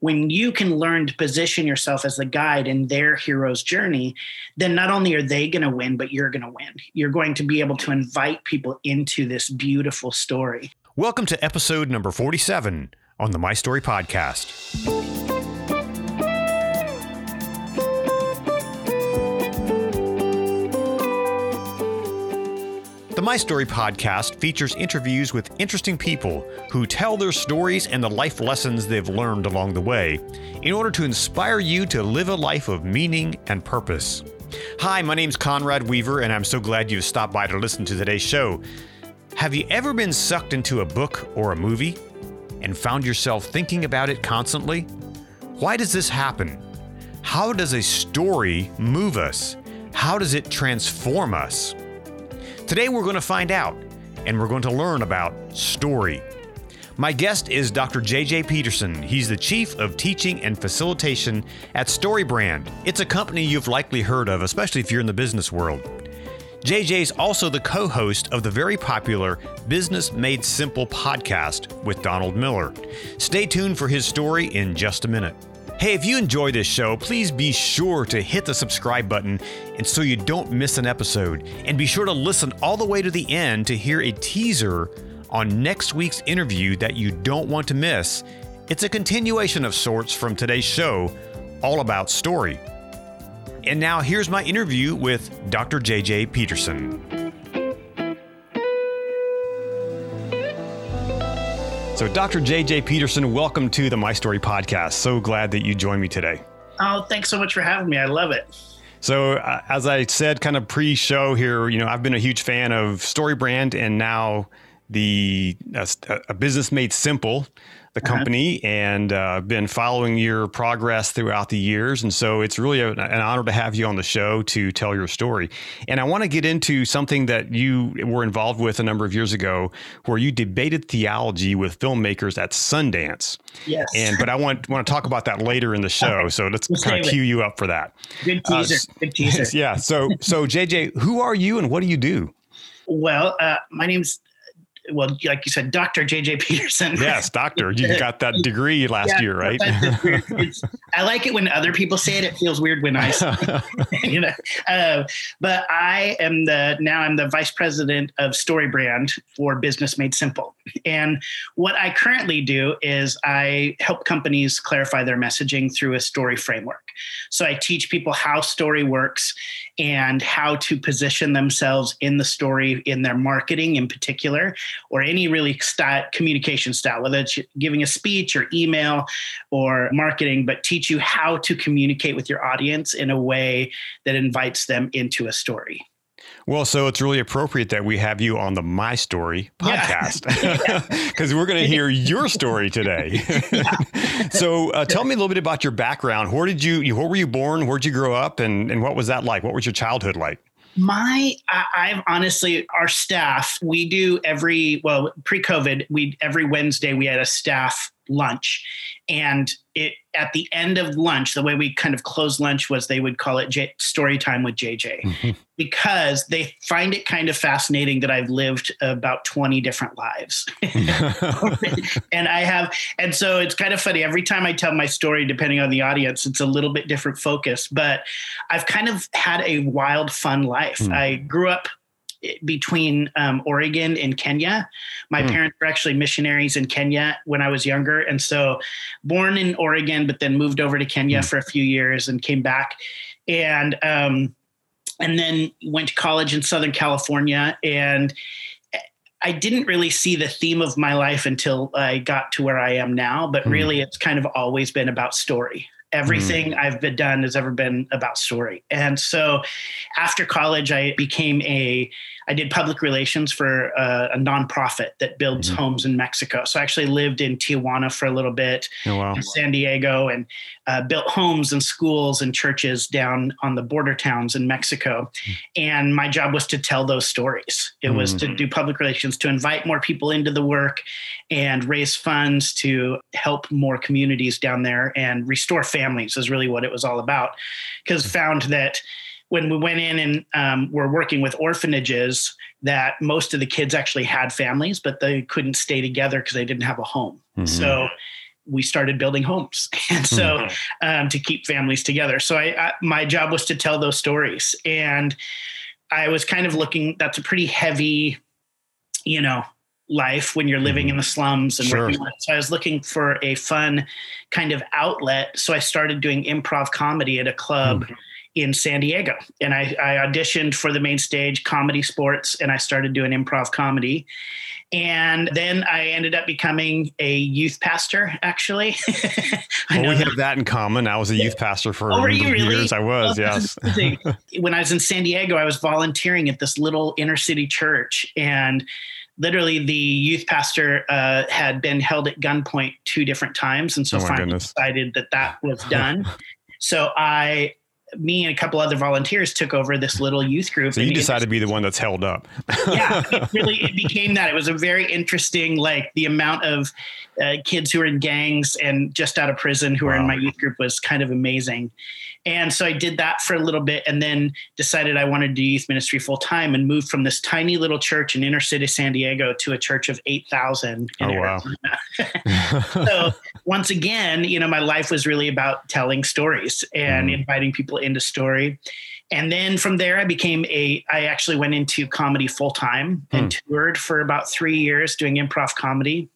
when you can learn to position yourself as the guide in their hero's journey, then not only are they going to win, but you're going to win. You're going to be able to invite people into this beautiful story. Welcome to episode number 47 on the My Story Podcast. My Story podcast features interviews with interesting people who tell their stories and the life lessons they've learned along the way in order to inspire you to live a life of meaning and purpose. Hi, my name's Conrad Weaver, and I'm so glad you've stopped by to listen to today's show. Have you ever been sucked into a book or a movie and found yourself thinking about it constantly? Why does this happen? How does a story move us? How does it transform us? Today we're going to find out, and we're going to learn about story. My guest is Dr. JJ Peterson. He's the Chief of Teaching and Facilitation at StoryBrand. It's a company you've likely heard of, especially if you're in the business world. JJ is also the co host of the very popular Business Made Simple podcast with Donald Miller. Stay tuned for his story in just a minute. Hey, if you enjoy this show, please be sure to hit the subscribe button and so you don't miss an episode. And be sure to listen all the way to the end to hear a teaser on next week's interview that you don't want to miss. It's a continuation of sorts from today's show, all about story. And now here's my interview with Dr. JJ Peterson. So, Dr. JJ Peterson, welcome to the My Story podcast. So glad that you joined me today. Oh, thanks so much for having me. I love it. So, uh, as I said, kind of pre show here, you know, I've been a huge fan of StoryBrand and now the uh, a business made simple the uh-huh. company uh-huh. and uh, been following your progress throughout the years. And so it's really a, an honor to have you on the show to tell your story. And I want to get into something that you were involved with a number of years ago, where you debated theology with filmmakers at Sundance. Yes. And but I want want to talk about that later in the show. Okay. So let's we'll kind of cue you up for that. Good uh, teaser. Uh, Good teaser. yeah. So so JJ, who are you and what do you do? Well, uh, my name's well, like you said, Dr. JJ Peterson. Yes, doctor. You got that degree last yeah, year, right? I like it when other people say it. It feels weird when I say it, you know. Uh, but I am the now I'm the vice president of StoryBrand for Business Made Simple. And what I currently do is I help companies clarify their messaging through a story framework. So I teach people how story works and how to position themselves in the story in their marketing in particular or any really style, communication style whether it's giving a speech or email or marketing but teach you how to communicate with your audience in a way that invites them into a story well, so it's really appropriate that we have you on the My Story podcast because yeah. we're going to hear your story today. so, uh, tell me a little bit about your background. Where did you, where were you born? Where'd you grow up? And, and what was that like? What was your childhood like? My, I, have honestly, our staff, we do every, well, pre COVID, we, every Wednesday we had a staff lunch. And it at the end of lunch, the way we kind of close lunch was they would call it J- story time with JJ mm-hmm. because they find it kind of fascinating that I've lived about 20 different lives. and I have, and so it's kind of funny. Every time I tell my story, depending on the audience, it's a little bit different focus, but I've kind of had a wild, fun life. Mm. I grew up between um, Oregon and Kenya. My mm. parents were actually missionaries in Kenya when I was younger. And so, born in Oregon, but then moved over to Kenya mm. for a few years and came back. And, um, and then went to college in Southern California. And I didn't really see the theme of my life until I got to where I am now. But mm. really, it's kind of always been about story. Everything mm. I've been done has ever been about story. And so after college, I became a I did public relations for a, a nonprofit that builds mm-hmm. homes in Mexico. So I actually lived in Tijuana for a little bit, oh, wow. in San Diego, and uh, built homes and schools and churches down on the border towns in Mexico. Mm-hmm. And my job was to tell those stories. It mm-hmm. was to mm. do public relations, to invite more people into the work and raise funds to help more communities down there and restore families is really what it was all about. Because mm. found that when we went in and um, were working with orphanages that most of the kids actually had families but they couldn't stay together because they didn't have a home mm-hmm. so we started building homes and so mm-hmm. um, to keep families together so I, I, my job was to tell those stories and i was kind of looking that's a pretty heavy you know life when you're living mm-hmm. in the slums and sure. so i was looking for a fun kind of outlet so i started doing improv comedy at a club mm-hmm. In san diego and I, I auditioned for the main stage comedy sports and i started doing improv comedy and then I ended up becoming a youth pastor, actually. well, we have that in common. I was a youth pastor for oh, years. Really? I was, yes. when I was in San Diego, I was volunteering at this little inner city church. And literally the youth pastor uh, had been held at gunpoint two different times. And so oh finally goodness. decided that that was done. so I me and a couple other volunteers took over this little youth group. So you decided to be the one that's held up. yeah, it really it became that. It was a very interesting, like the amount of uh, kids who are in gangs and just out of prison who wow. were in my youth group was kind of amazing. And so I did that for a little bit and then decided I wanted to do youth ministry full time and moved from this tiny little church in inner city San Diego to a church of 8,000. Oh, wow. so once again, you know, my life was really about telling stories and mm. inviting people into story. And then from there, I became a, I actually went into comedy full time and mm. toured for about three years doing improv comedy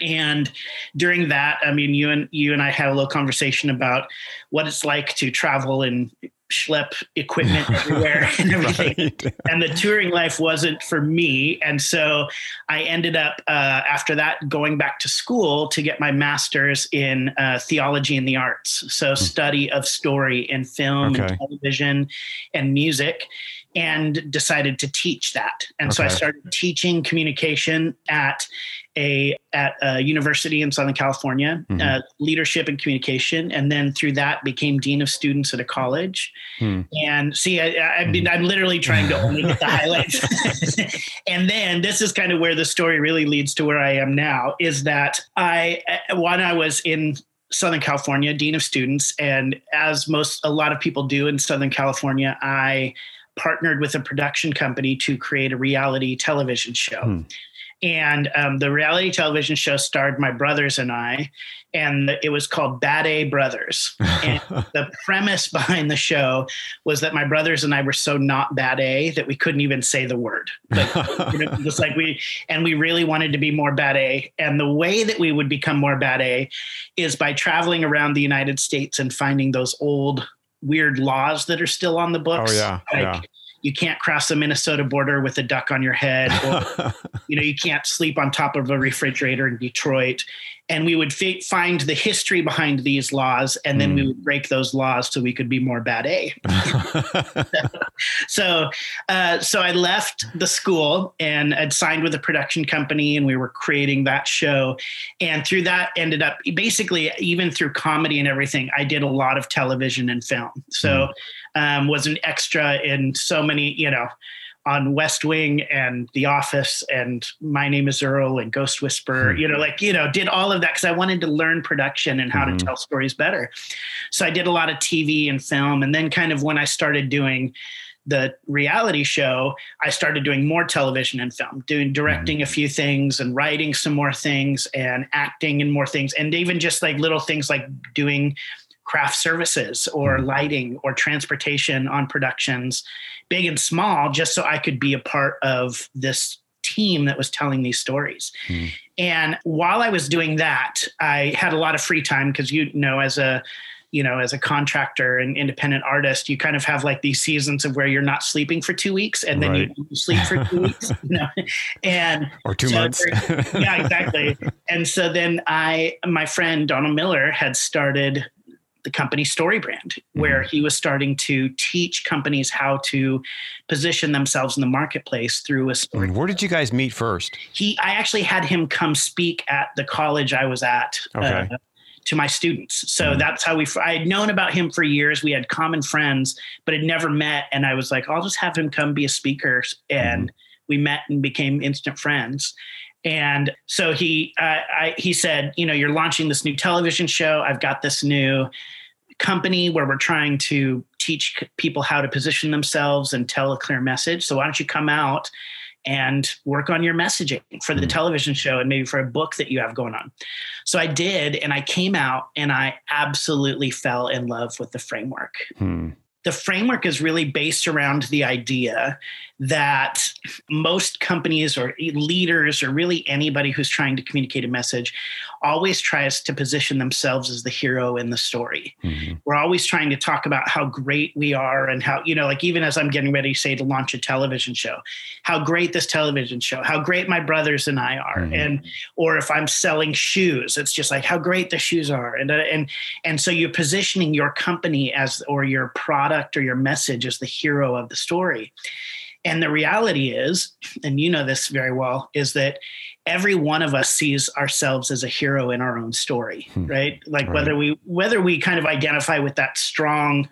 and during that i mean you and you and i had a little conversation about what it's like to travel and schlep equipment everywhere and everything right. and the touring life wasn't for me and so i ended up uh, after that going back to school to get my master's in uh, theology and the arts so mm. study of story in film okay. and television and music and decided to teach that. And okay. so I started teaching communication at a at a university in Southern California, mm-hmm. uh, leadership and communication, and then through that became dean of students at a college. Mm. And see, I, I mean, I'm literally trying to only get the highlights. and then this is kind of where the story really leads to where I am now. Is that I when I was in Southern California, dean of students, and as most a lot of people do in Southern California, I partnered with a production company to create a reality television show. Hmm. And um, the reality television show starred my brothers and I, and it was called Bad A Brothers. And the premise behind the show was that my brothers and I were so not bad A that we couldn't even say the word. Like, you know, just like we, and we really wanted to be more bad A. And the way that we would become more bad A is by traveling around the United States and finding those old weird laws that are still on the books. Oh yeah, like, yeah. You can't cross the Minnesota border with a duck on your head, or you know you can't sleep on top of a refrigerator in Detroit and we would f- find the history behind these laws and then mm. we hmm. would break those laws so we could be more bad a so uh, so i left the school and i'd signed with a production company and we were creating that show and through that ended up basically even through comedy and everything i did a lot of television and film so mm. um, was an extra in so many you know on West Wing and The Office and My Name is Earl and Ghost Whisperer, hmm. you know, like, you know, did all of that because I wanted to learn production and how mm-hmm. to tell stories better. So I did a lot of TV and film. And then, kind of, when I started doing the reality show, I started doing more television and film, doing directing mm-hmm. a few things and writing some more things and acting and more things. And even just like little things like doing craft services or mm-hmm. lighting or transportation on productions, big and small, just so I could be a part of this team that was telling these stories. Mm. And while I was doing that, I had a lot of free time because you know, as a you know, as a contractor and independent artist, you kind of have like these seasons of where you're not sleeping for two weeks and then right. you, you, sleep for two weeks, you know, and or two so months. yeah, exactly. And so then I, my friend Donald Miller had started the company StoryBrand, where mm-hmm. he was starting to teach companies how to position themselves in the marketplace through a story. Where did you guys meet first? He, I actually had him come speak at the college I was at. Uh, okay. Uh, to my students. So mm that's how we, I had known about him for years. We had common friends, but had never met. And I was like, I'll just have him come be a speaker. And mm we met and became instant friends. And so he, uh, I, he said, you know, you're launching this new television show. I've got this new company where we're trying to teach people how to position themselves and tell a clear message. So why don't you come out and work on your messaging for the mm. television show and maybe for a book that you have going on. So I did, and I came out and I absolutely fell in love with the framework. Hmm the framework is really based around the idea that most companies or leaders or really anybody who's trying to communicate a message always tries to position themselves as the hero in the story. Mm-hmm. We're always trying to talk about how great we are and how, you know, like even as I'm getting ready, say, to launch a television show, how great this television show, how great my brothers and I are. Mm-hmm. And, or if I'm selling shoes, it's just like how great the shoes are. And, uh, and, and so you're positioning your company as, or your product or your message as the hero of the story. And the reality is, and you know this very well, is that every one of us sees ourselves as a hero in our own story, hmm. right? Like right. whether we whether we kind of identify with that strong,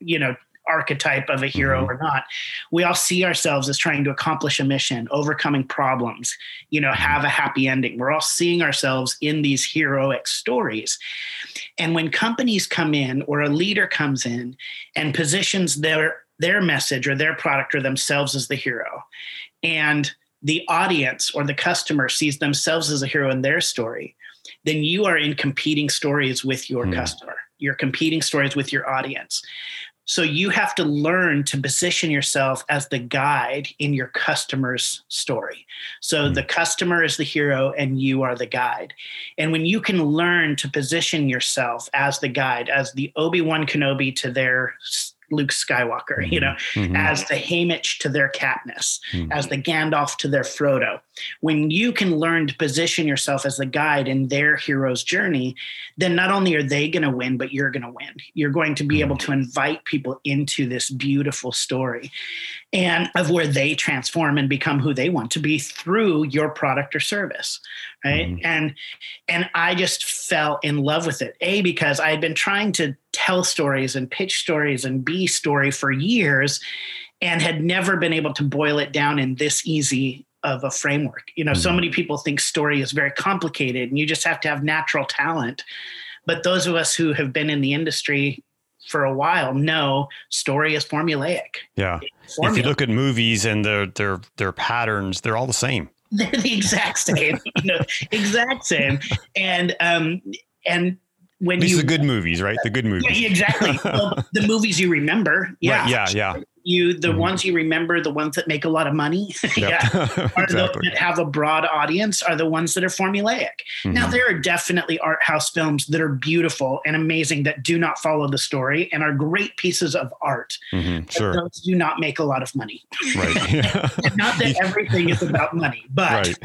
you know, archetype of a hero mm-hmm. or not we all see ourselves as trying to accomplish a mission overcoming problems you know mm-hmm. have a happy ending we're all seeing ourselves in these heroic stories and when companies come in or a leader comes in and positions their their message or their product or themselves as the hero. And the audience or the customer sees themselves as a hero in their story, then you are in competing stories with your mm. customer. You're competing stories with your audience. So you have to learn to position yourself as the guide in your customer's story. So mm. the customer is the hero and you are the guide. And when you can learn to position yourself as the guide, as the Obi-Wan Kenobi to their Luke Skywalker, mm-hmm. you know, mm-hmm. as the Haymitch to their Katniss, mm-hmm. as the Gandalf to their Frodo. When you can learn to position yourself as the guide in their hero's journey, then not only are they going to win, but you're going to win. You're going to be able to invite people into this beautiful story and of where they transform and become who they want to be through your product or service right mm-hmm. and and i just fell in love with it a because i had been trying to tell stories and pitch stories and be story for years and had never been able to boil it down in this easy of a framework you know mm-hmm. so many people think story is very complicated and you just have to have natural talent but those of us who have been in the industry for a while know story is formulaic. Yeah. If you look at movies and their their their patterns, they're all the same. They're the exact same. you know, exact same. And um and when These you are the good movies, right? The good movies. Yeah, exactly. well, the movies you remember. Yeah. Right, yeah, yeah you the mm-hmm. ones you remember the ones that make a lot of money yeah are exactly. that have a broad audience are the ones that are formulaic mm-hmm. now there are definitely art house films that are beautiful and amazing that do not follow the story and are great pieces of art mm-hmm. sure. those do not make a lot of money right not that everything is about money but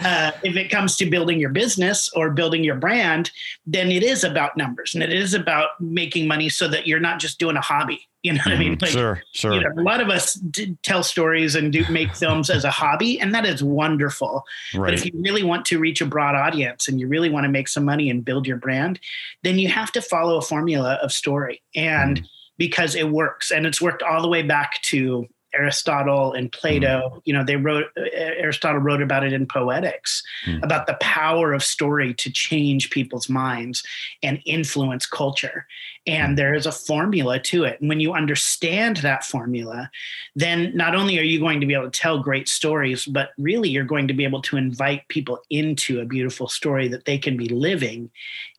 uh, if it comes to building your business or building your brand then it is about numbers and it is about making money so that you're not just doing a hobby you know what I mean? Mm-hmm. Like, sure, sure. You know, a lot of us tell stories and do make films as a hobby, and that is wonderful. Right. But if you really want to reach a broad audience and you really want to make some money and build your brand, then you have to follow a formula of story. And mm. because it works, and it's worked all the way back to Aristotle and Plato. Mm. You know, they wrote Aristotle wrote about it in Poetics mm. about the power of story to change people's minds and influence culture. And there is a formula to it. And when you understand that formula, then not only are you going to be able to tell great stories, but really you're going to be able to invite people into a beautiful story that they can be living.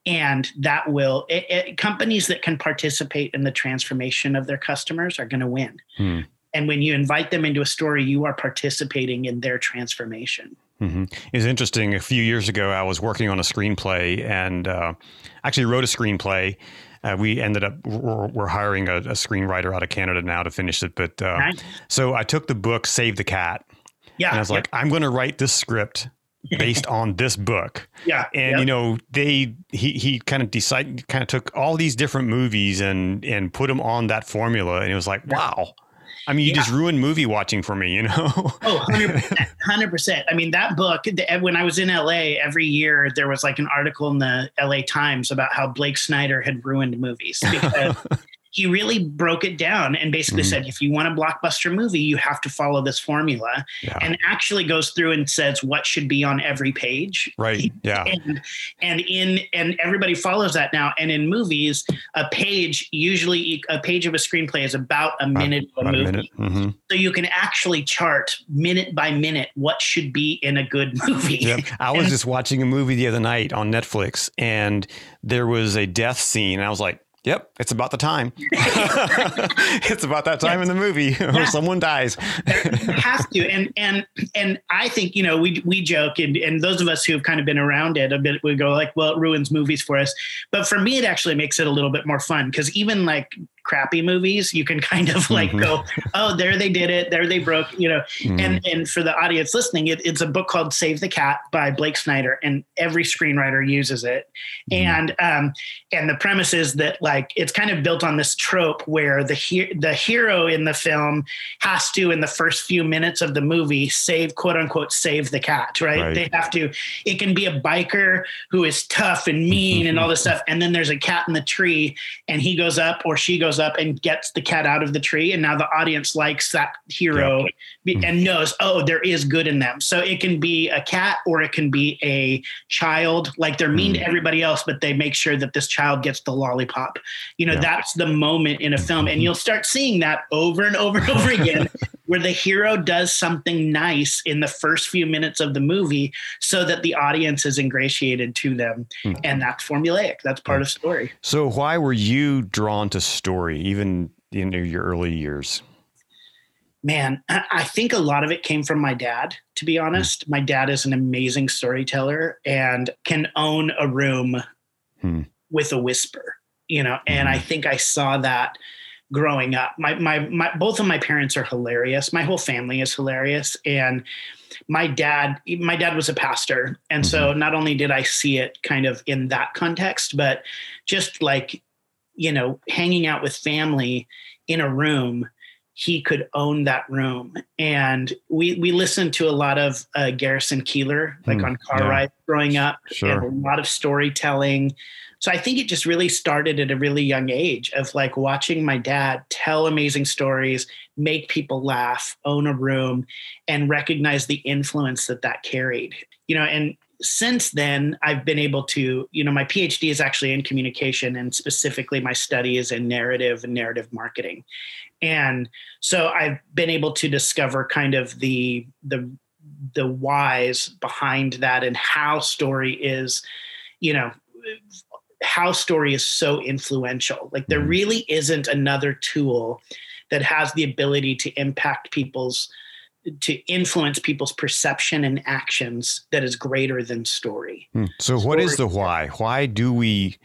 And that will, it, it, companies that can participate in the transformation of their customers are going to win. Mm and when you invite them into a story, you are participating in their transformation. Mm-hmm. It's interesting. A few years ago, I was working on a screenplay and uh, actually wrote a screenplay. Uh, we ended up we're, we're hiring a, a, screenwriter out of Canada now to finish it. But uh, nice. so I took the book Save the Cat. Yeah, and I was like, I'm going to write this script based on this book. Yeah. And yep. you know, they he he kind of decided kind of took all these different movies and and put them on that formula and it was like, wow. I mean, you yeah. just ruined movie watching for me, you know? oh, 100%, 100%. I mean, that book, when I was in LA, every year there was like an article in the LA Times about how Blake Snyder had ruined movies because he really broke it down and basically mm-hmm. said, if you want a blockbuster movie, you have to follow this formula. Yeah. And actually goes through and says what should be on every page. Right. Yeah. And and in and everybody follows that now. And in movies, a page usually a page of a screenplay is about a minute about, of a movie. A minute. Mm-hmm. So you can actually chart minute by minute what should be in a good movie. Yep. I was just watching a movie the other night on Netflix, and there was a death scene. And I was like, Yep, it's about the time. it's about that time yes. in the movie where yeah. someone dies. has to, and and and I think you know we we joke, and and those of us who have kind of been around it a bit, we go like, well, it ruins movies for us. But for me, it actually makes it a little bit more fun because even like crappy movies, you can kind of like mm-hmm. go, oh, there they did it, there they broke, you know. Mm-hmm. And and for the audience listening, it, it's a book called Save the Cat by Blake Snyder, and every screenwriter uses it. Mm-hmm. And um, and the premise is that like it's kind of built on this trope where the he- the hero in the film has to in the first few minutes of the movie save quote unquote save the cat, right? right. They have to. It can be a biker who is tough and mean and all this stuff, and then there's a cat in the tree, and he goes up or she goes up and gets the cat out of the tree and now the audience likes that hero yeah. and knows oh there is good in them so it can be a cat or it can be a child like they're mean mm. to everybody else but they make sure that this child gets the lollipop you know that's the moment in a film and mm-hmm. you'll start seeing that over and over and over again where the hero does something nice in the first few minutes of the movie so that the audience is ingratiated to them mm. and that's formulaic that's part mm. of story so why were you drawn to story even in your early years man i think a lot of it came from my dad to be honest mm. my dad is an amazing storyteller and can own a room hmm. with a whisper you know and i mm-hmm. think i saw that growing up. My, my, my, both of my parents are hilarious. My whole family is hilarious. And my dad, my dad was a pastor. And mm-hmm. so not only did I see it kind of in that context, but just like, you know, hanging out with family in a room, he could own that room. And we, we listened to a lot of uh, Garrison Keillor, like mm, on car yeah. ride growing up, sure. and a lot of storytelling, so I think it just really started at a really young age of like watching my dad tell amazing stories, make people laugh, own a room, and recognize the influence that that carried. You know, and since then, I've been able to, you know, my PhD is actually in communication, and specifically my study is in narrative and narrative marketing. And so I've been able to discover kind of the the the whys behind that and how story is, you know, how story is so influential. Like there mm. really isn't another tool that has the ability to impact people's to influence people's perception and actions that is greater than story. Hmm. So story what is the why? Why do we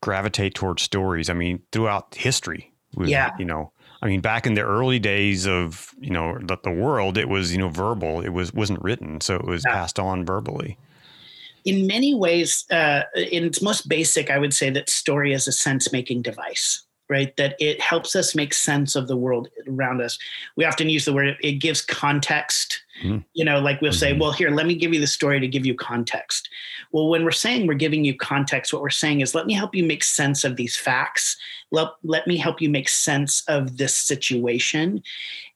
gravitate towards stories? I mean, throughout history, with, yeah. you know, I mean, back in the early days of, you know, the, the world, it was, you know, verbal. It was, wasn't written. So it was yeah. passed on verbally in many ways, uh, in its most basic, I would say that story is a sense making device right? That it helps us make sense of the world around us. We often use the word, it gives context. Mm-hmm. You know, like we'll mm-hmm. say, well, here, let me give you the story to give you context. Well, when we're saying we're giving you context, what we're saying is, let me help you make sense of these facts. Let, let me help you make sense of this situation.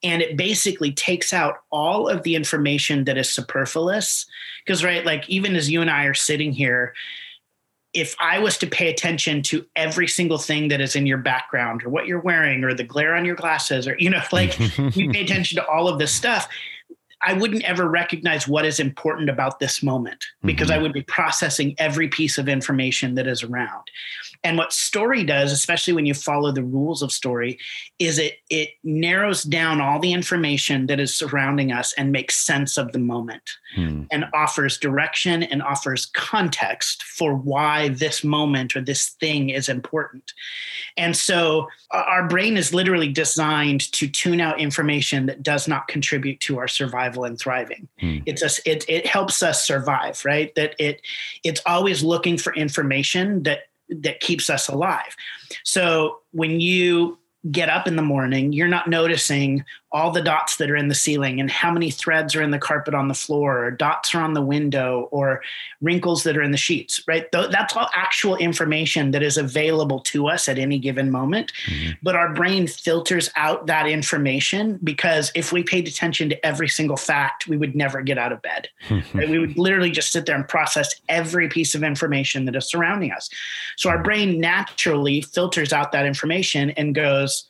And it basically takes out all of the information that is superfluous. Because, right, like even as you and I are sitting here, if I was to pay attention to every single thing that is in your background or what you're wearing or the glare on your glasses or, you know, like you pay attention to all of this stuff, I wouldn't ever recognize what is important about this moment because mm-hmm. I would be processing every piece of information that is around. And what story does, especially when you follow the rules of story, is it it narrows down all the information that is surrounding us and makes sense of the moment hmm. and offers direction and offers context for why this moment or this thing is important. And so our brain is literally designed to tune out information that does not contribute to our survival and thriving. Hmm. It's a, it, it helps us survive, right? That it it's always looking for information that that keeps us alive. So when you get up in the morning, you're not noticing all the dots that are in the ceiling and how many threads are in the carpet on the floor or dots are on the window or wrinkles that are in the sheets right? That's all actual information that is available to us at any given moment. Mm-hmm. but our brain filters out that information because if we paid attention to every single fact we would never get out of bed. Right? we would literally just sit there and process every piece of information that is surrounding us. So our brain naturally filters out that information and goes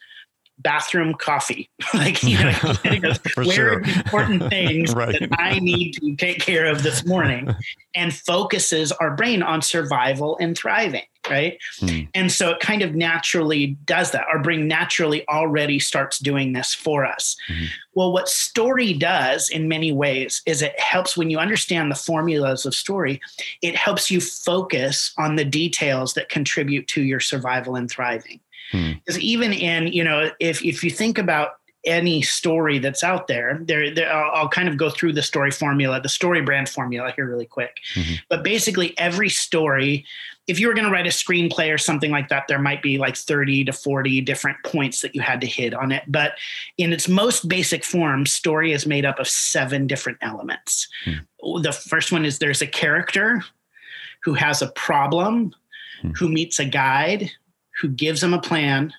bathroom coffee. like, you know, where sure. are the important things right. that I need to take care of this morning? and focuses our brain on survival and thriving. Right. Hmm. And so it kind of naturally does that. Our brain naturally already starts doing this for us. Hmm. Well, what story does in many ways is it helps when you understand the formulas of story, it helps you focus on the details that contribute to your survival and thriving. Because hmm. even in, you know, if if you think about any story that's out there, there, there I'll, I'll, kind of go through the story formula, the story brand formula here really quick. Mm-hmm. But basically, every story, if you were going to write a screenplay or something like that, there might be like 30 to 40 different points that you had to hit on it. But in its most basic form, story is made up of seven different elements. Mm. The first one is there's a character who has a problem, mm. who meets a guide, who gives them a plan,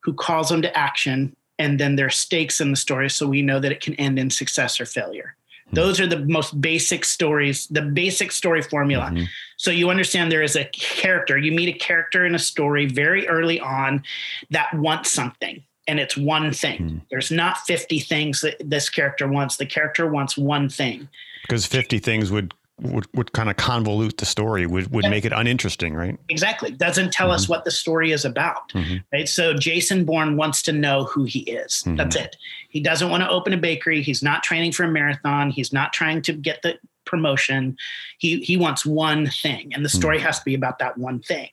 who calls them to action, and then there are stakes in the story so we know that it can end in success or failure. Mm-hmm. Those are the most basic stories, the basic story formula. Mm-hmm. So you understand there is a character, you meet a character in a story very early on that wants something and it's one thing. Mm-hmm. There's not 50 things that this character wants. The character wants one thing. Because 50 things would would, would kind of convolute the story would, would make it uninteresting right? Exactly. Doesn't tell mm-hmm. us what the story is about mm-hmm. right? So jason bourne wants to know who he is. Mm-hmm. that's it. He doesn't want to open a bakery. He's not training for a marathon. He's not trying to get the promotion he he wants one thing and the story mm-hmm. has to be about that one thing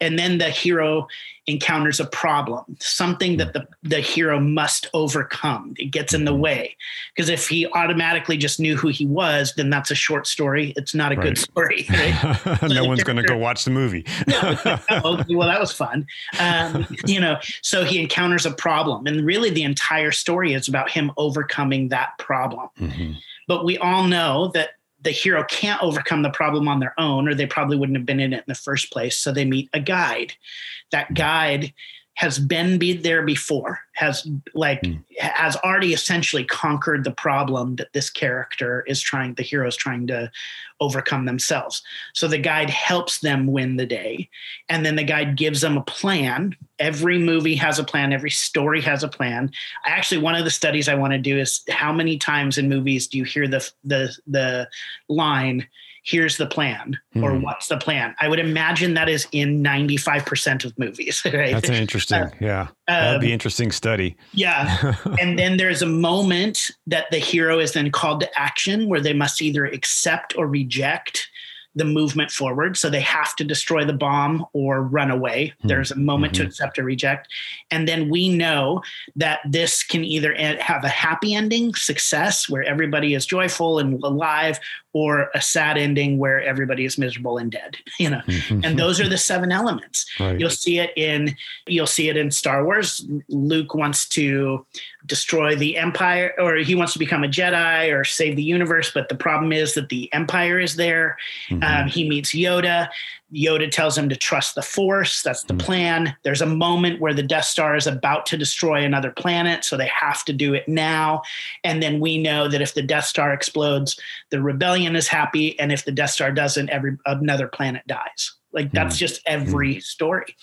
and then the hero encounters a problem something that the, the hero must overcome it gets in the mm-hmm. way because if he automatically just knew who he was then that's a short story it's not a right. good story right? no one's going to go watch the movie no, oh, well that was fun um, you know so he encounters a problem and really the entire story is about him overcoming that problem mm-hmm. but we all know that the hero can't overcome the problem on their own, or they probably wouldn't have been in it in the first place. So they meet a guide. That guide has been be there before has like mm. has already essentially conquered the problem that this character is trying the hero is trying to overcome themselves. So the guide helps them win the day and then the guide gives them a plan. Every movie has a plan. Every story has a plan. Actually one of the studies i want to do is how many times in movies do you hear the the the line here's the plan hmm. or what's the plan. I would imagine that is in 95% of movies. Right? That's interesting. Uh, yeah. That'd um, be interesting study. Yeah. and then there's a moment that the hero is then called to action where they must either accept or reject the movement forward. So they have to destroy the bomb or run away. Mm-hmm. There's a moment mm-hmm. to accept or reject. And then we know that this can either have a happy ending, success, where everybody is joyful and alive, or a sad ending where everybody is miserable and dead you know mm-hmm. and those are the seven elements right. you'll see it in you'll see it in star wars luke wants to destroy the empire or he wants to become a jedi or save the universe but the problem is that the empire is there mm-hmm. um, he meets yoda Yoda tells him to trust the Force. That's the mm. plan. There's a moment where the Death Star is about to destroy another planet, so they have to do it now. And then we know that if the Death Star explodes, the rebellion is happy, and if the Death Star doesn't, every another planet dies. Like that's mm. just every mm. story.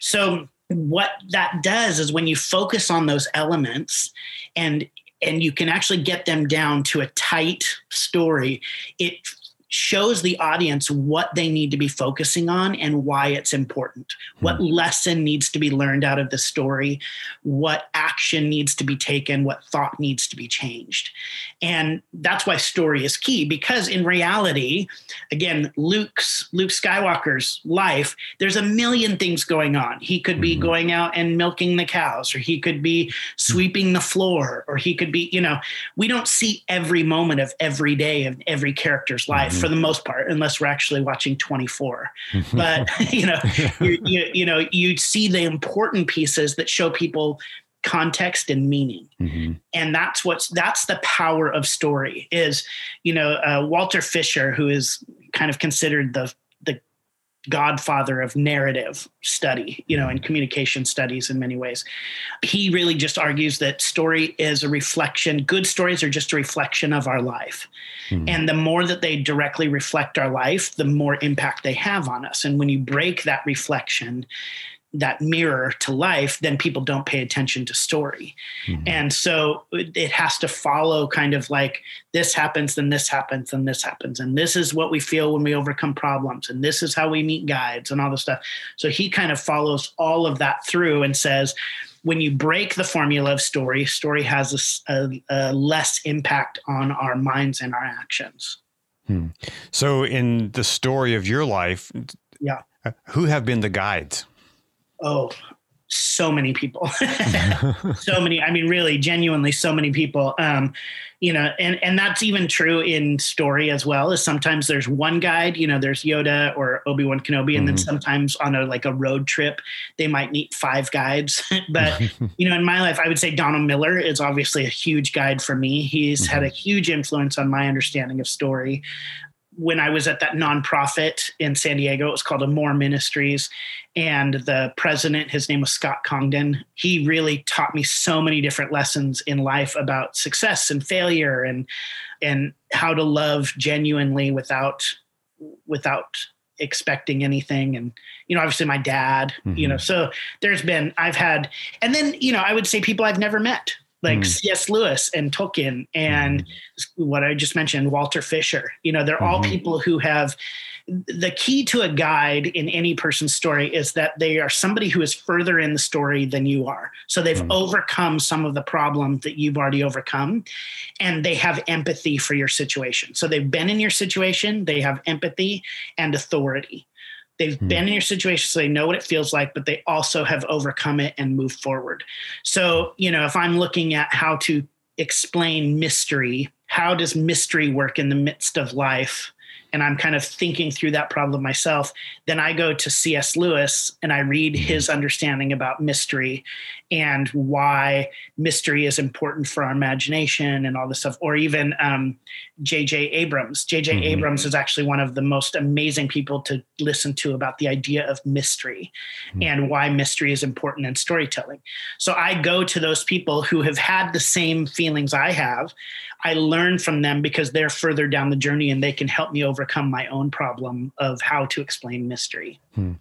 So what that does is when you focus on those elements and and you can actually get them down to a tight story, it shows the audience what they need to be focusing on and why it's important. What hmm. lesson needs to be learned out of the story, what action needs to be taken, what thought needs to be changed. And that's why story is key because in reality, again, Luke's Luke Skywalker's life, there's a million things going on. He could be mm-hmm. going out and milking the cows or he could be sweeping the floor or he could be, you know, we don't see every moment of every day of every character's life. For the most part, unless we're actually watching 24. but you know, you, you, you know, you see the important pieces that show people context and meaning mm-hmm. and that's what's that's the power of story is you know uh, walter fisher who is kind of considered the godfather of narrative study you know and communication studies in many ways. He really just argues that story is a reflection good stories are just a reflection of our life. Mm-hmm. and the more that they directly reflect our life the more impact they have on us. And when you break that reflection that mirror to life, then people don't pay attention to story. Mm-hmm. And so it has to follow kind of like this happens, then this happens, then this happens. And this is what we feel when we overcome problems. And this is how we meet guides and all this stuff. So he kind of follows all of that through and says, when you break the formula of story, story has a, a, a less impact on our minds and our actions. Hmm. So, in the story of your life, yeah, who have been the guides? Oh, so many people. So many i mean really genuinely so many people. Um you know and and that's even true in story as well Is sometimes there's one guide you know there's yoda or obi-wan kenobi and mm-hmm. then sometimes on a like a road trip they might meet five guides. But you know in my life i would say donald miller is obviously a huge guide for me. He's mm-hmm. had a huge influence on my understanding of story when I was at that nonprofit in San Diego, it was called Amor Ministries. And the president, his name was Scott Congdon. He really taught me so many different lessons in life about success and failure and and how to love genuinely without without expecting anything and you know obviously my dad mm-hmm. you know so there's been i've had and then you know i would say people i've never met like mm. C.S. Lewis and Tolkien and mm. what I just mentioned, Walter Fisher. You know, they're mm-hmm. all people who have the key to a guide in any person's story is that they are somebody who is further in the story than you are. So they've mm. overcome some of the problem that you've already overcome and they have empathy for your situation. So they've been in your situation, they have empathy and authority. They've mm. been in your situation, so they know what it feels like, but they also have overcome it and moved forward. So, you know, if I'm looking at how to explain mystery, how does mystery work in the midst of life? and I'm kind of thinking through that problem myself, then I go to C.S. Lewis and I read mm-hmm. his understanding about mystery and why mystery is important for our imagination and all this stuff. Or even um, J.J. Abrams. J.J. Mm-hmm. Abrams is actually one of the most amazing people to listen to about the idea of mystery mm-hmm. and why mystery is important in storytelling. So I go to those people who have had the same feelings I have. I learn from them because they're further down the journey and they can help me overcome my own problem of how to explain mystery. Hmm.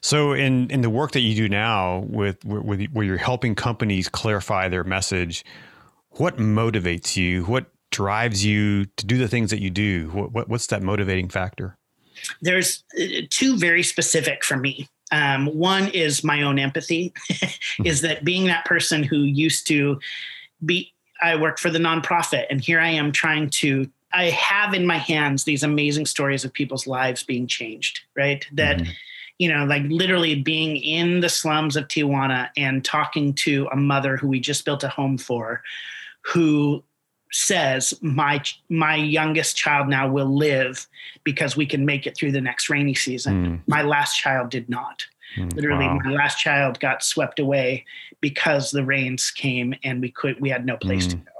So, in in the work that you do now, with, with where you're helping companies clarify their message, what motivates you? What drives you to do the things that you do? What, what what's that motivating factor? There's uh, two very specific for me. Um, one is my own empathy, is that being that person who used to be I work for the nonprofit, and here I am trying to. I have in my hands these amazing stories of people's lives being changed, right? That, mm-hmm. you know, like literally being in the slums of Tijuana and talking to a mother who we just built a home for, who says my my youngest child now will live because we can make it through the next rainy season. Mm. My last child did not. Mm, Literally, wow. my last child got swept away because the rains came and we could we had no place mm. to go.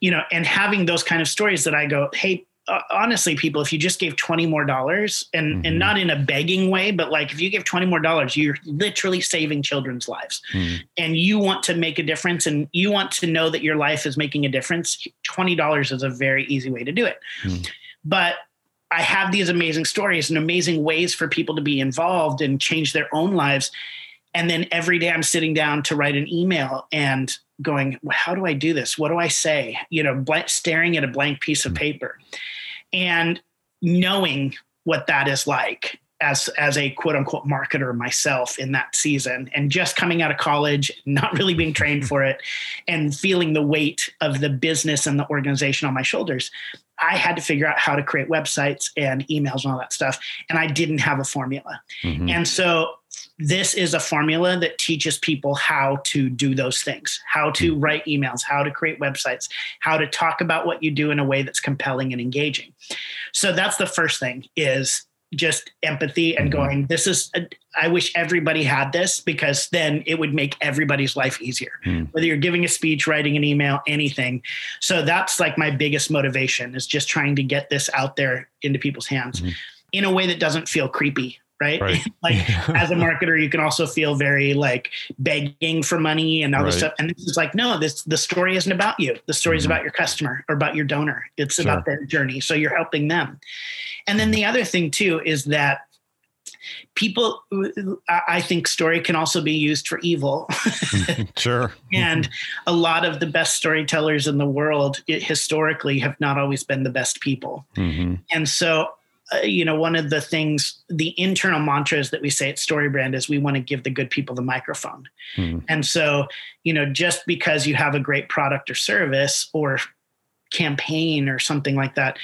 You know, and having those kind of stories that I go, hey, uh, honestly, people, if you just gave twenty more dollars, and mm-hmm. and not in a begging way, but like if you give twenty more dollars, you're literally saving children's lives, mm. and you want to make a difference, and you want to know that your life is making a difference. Twenty dollars is a very easy way to do it, mm. but I have these amazing stories and amazing ways for people to be involved and change their own lives. And then every day I'm sitting down to write an email and going, well, how do I do this? What do I say? You know, blank, staring at a blank piece of paper and knowing what that is like as as a quote unquote marketer myself in that season and just coming out of college not really being trained for it and feeling the weight of the business and the organization on my shoulders I had to figure out how to create websites and emails and all that stuff. And I didn't have a formula. Mm-hmm. And so this is a formula that teaches people how to do those things, how to mm-hmm. write emails, how to create websites, how to talk about what you do in a way that's compelling and engaging. So that's the first thing is just empathy and Mm-hmm. going, this is, a, I wish everybody had this because then it would make everybody's life easier. Hmm. Whether you're giving a speech, writing an email, anything. So that's like my biggest motivation is just trying to get this out there into people's hands Mhm. in a way that doesn't feel creepy. Right. Right. like as a marketer, you can also feel very like begging for money and all this stuff. And this is like, no, this the story isn't about you. The story is Mhm. about your customer or about your donor. It's Sure. about their journey. So you're helping them. And then the other thing too is that people I think story can also be used for evil. sure. and a lot of the best storytellers in the world it, historically have not always been the best people. hmm And so, uh, you know, one of the things, the internal mantras that we say at StoryBrand is we want to give the good people the microphone. Mhm. And so, you know, just because you have a great product or service or campaign or something like that